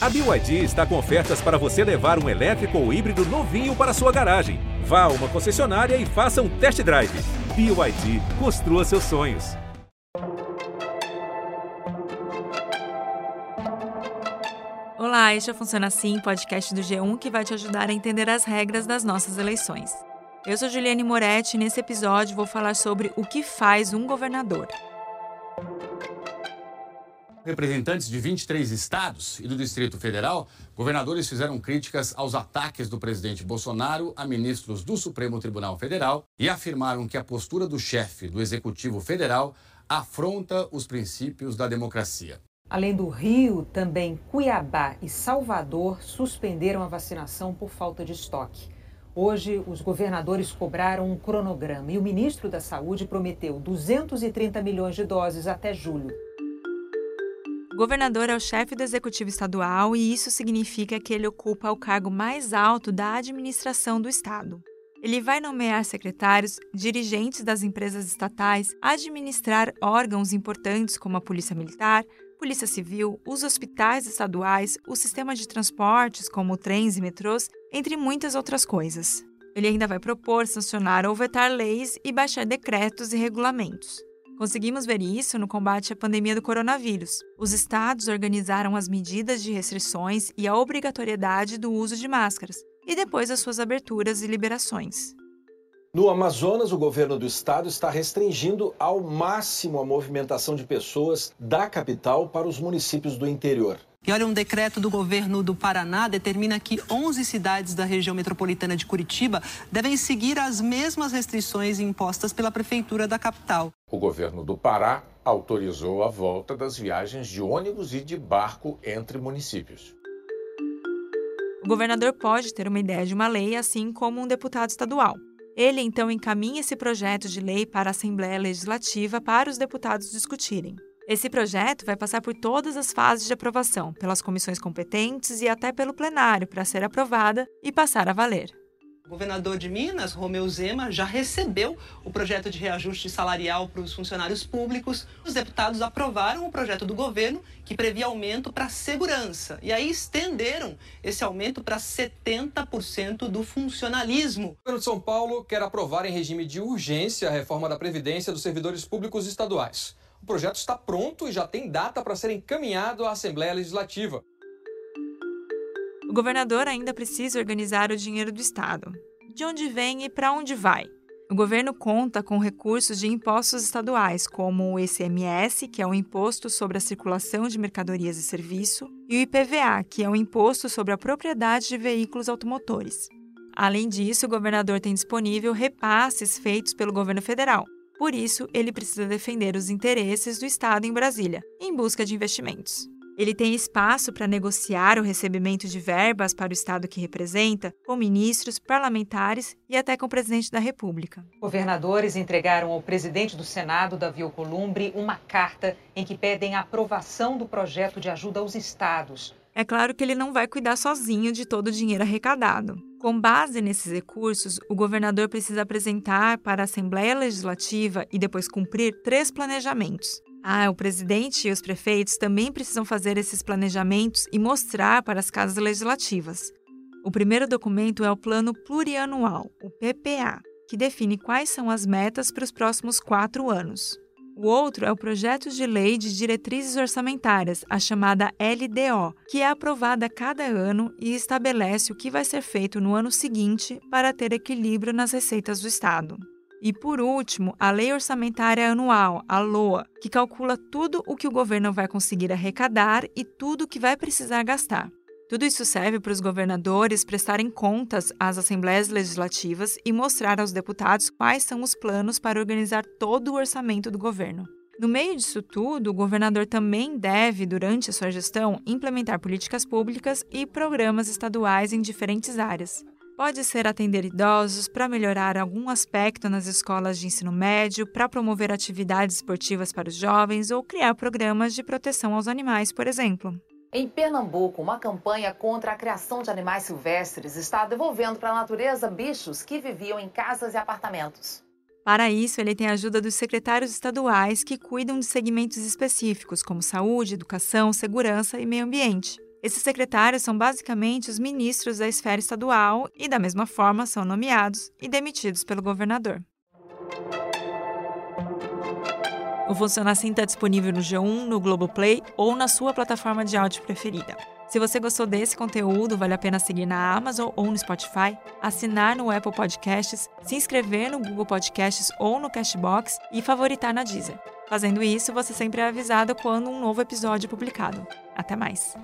A BYD está com ofertas para você levar um elétrico ou híbrido novinho para sua garagem. Vá a uma concessionária e faça um test drive. BYD, construa seus sonhos. Olá, este é Funciona Assim, podcast do G1 que vai te ajudar a entender as regras das nossas eleições. Eu sou Juliane Moretti e nesse episódio vou falar sobre o que faz um governador representantes de 23 estados e do Distrito Federal, governadores fizeram críticas aos ataques do presidente Bolsonaro a ministros do Supremo Tribunal Federal e afirmaram que a postura do chefe do Executivo Federal afronta os princípios da democracia. Além do Rio, também Cuiabá e Salvador suspenderam a vacinação por falta de estoque. Hoje, os governadores cobraram um cronograma e o ministro da Saúde prometeu 230 milhões de doses até julho. Governador é o chefe do executivo estadual e isso significa que ele ocupa o cargo mais alto da administração do estado. Ele vai nomear secretários, dirigentes das empresas estatais, administrar órgãos importantes como a Polícia Militar, Polícia Civil, os hospitais estaduais, o sistema de transportes como trens e metrôs, entre muitas outras coisas. Ele ainda vai propor, sancionar ou vetar leis e baixar decretos e regulamentos. Conseguimos ver isso no combate à pandemia do coronavírus. Os estados organizaram as medidas de restrições e a obrigatoriedade do uso de máscaras, e depois as suas aberturas e liberações. No Amazonas, o governo do estado está restringindo ao máximo a movimentação de pessoas da capital para os municípios do interior. E olha, um decreto do governo do Paraná determina que 11 cidades da região metropolitana de Curitiba devem seguir as mesmas restrições impostas pela prefeitura da capital. O governo do Pará autorizou a volta das viagens de ônibus e de barco entre municípios. O governador pode ter uma ideia de uma lei, assim como um deputado estadual. Ele então encaminha esse projeto de lei para a Assembleia Legislativa para os deputados discutirem. Esse projeto vai passar por todas as fases de aprovação, pelas comissões competentes e até pelo plenário para ser aprovada e passar a valer. O governador de Minas, Romeu Zema, já recebeu o projeto de reajuste salarial para os funcionários públicos. Os deputados aprovaram o projeto do governo que previa aumento para a segurança e aí estenderam esse aumento para 70% do funcionalismo. O governo de São Paulo quer aprovar em regime de urgência a reforma da Previdência dos servidores públicos estaduais. O projeto está pronto e já tem data para ser encaminhado à Assembleia Legislativa. O governador ainda precisa organizar o dinheiro do Estado. De onde vem e para onde vai? O governo conta com recursos de impostos estaduais, como o ICMS, que é o Imposto sobre a Circulação de Mercadorias e Serviço, e o IPVA, que é o Imposto sobre a Propriedade de Veículos Automotores. Além disso, o governador tem disponível repasses feitos pelo governo federal, por isso, ele precisa defender os interesses do Estado em Brasília, em busca de investimentos. Ele tem espaço para negociar o recebimento de verbas para o Estado que representa, com ministros, parlamentares e até com o presidente da República. Governadores entregaram ao presidente do Senado, Davi Alcolumbre, uma carta em que pedem a aprovação do projeto de ajuda aos estados. É claro que ele não vai cuidar sozinho de todo o dinheiro arrecadado. Com base nesses recursos, o governador precisa apresentar para a Assembleia Legislativa e depois cumprir três planejamentos. Ah, o presidente e os prefeitos também precisam fazer esses planejamentos e mostrar para as casas legislativas. O primeiro documento é o Plano Plurianual, o PPA, que define quais são as metas para os próximos quatro anos. O outro é o projeto de lei de diretrizes orçamentárias, a chamada LDO, que é aprovada cada ano e estabelece o que vai ser feito no ano seguinte para ter equilíbrio nas receitas do Estado. E por último, a Lei Orçamentária Anual, a LOA, que calcula tudo o que o governo vai conseguir arrecadar e tudo o que vai precisar gastar. Tudo isso serve para os governadores prestarem contas às assembleias legislativas e mostrar aos deputados quais são os planos para organizar todo o orçamento do governo. No meio disso tudo, o governador também deve, durante a sua gestão, implementar políticas públicas e programas estaduais em diferentes áreas. Pode ser atender idosos, para melhorar algum aspecto nas escolas de ensino médio, para promover atividades esportivas para os jovens ou criar programas de proteção aos animais, por exemplo. Em Pernambuco, uma campanha contra a criação de animais silvestres está devolvendo para a natureza bichos que viviam em casas e apartamentos. Para isso, ele tem a ajuda dos secretários estaduais que cuidam de segmentos específicos, como saúde, educação, segurança e meio ambiente. Esses secretários são basicamente os ministros da esfera estadual e, da mesma forma, são nomeados e demitidos pelo governador. O Funciona Assim está disponível no G1, no Globoplay ou na sua plataforma de áudio preferida. Se você gostou desse conteúdo, vale a pena seguir na Amazon ou no Spotify, assinar no Apple Podcasts, se inscrever no Google Podcasts ou no Cashbox e favoritar na Deezer. Fazendo isso, você sempre é avisado quando um novo episódio é publicado. Até mais!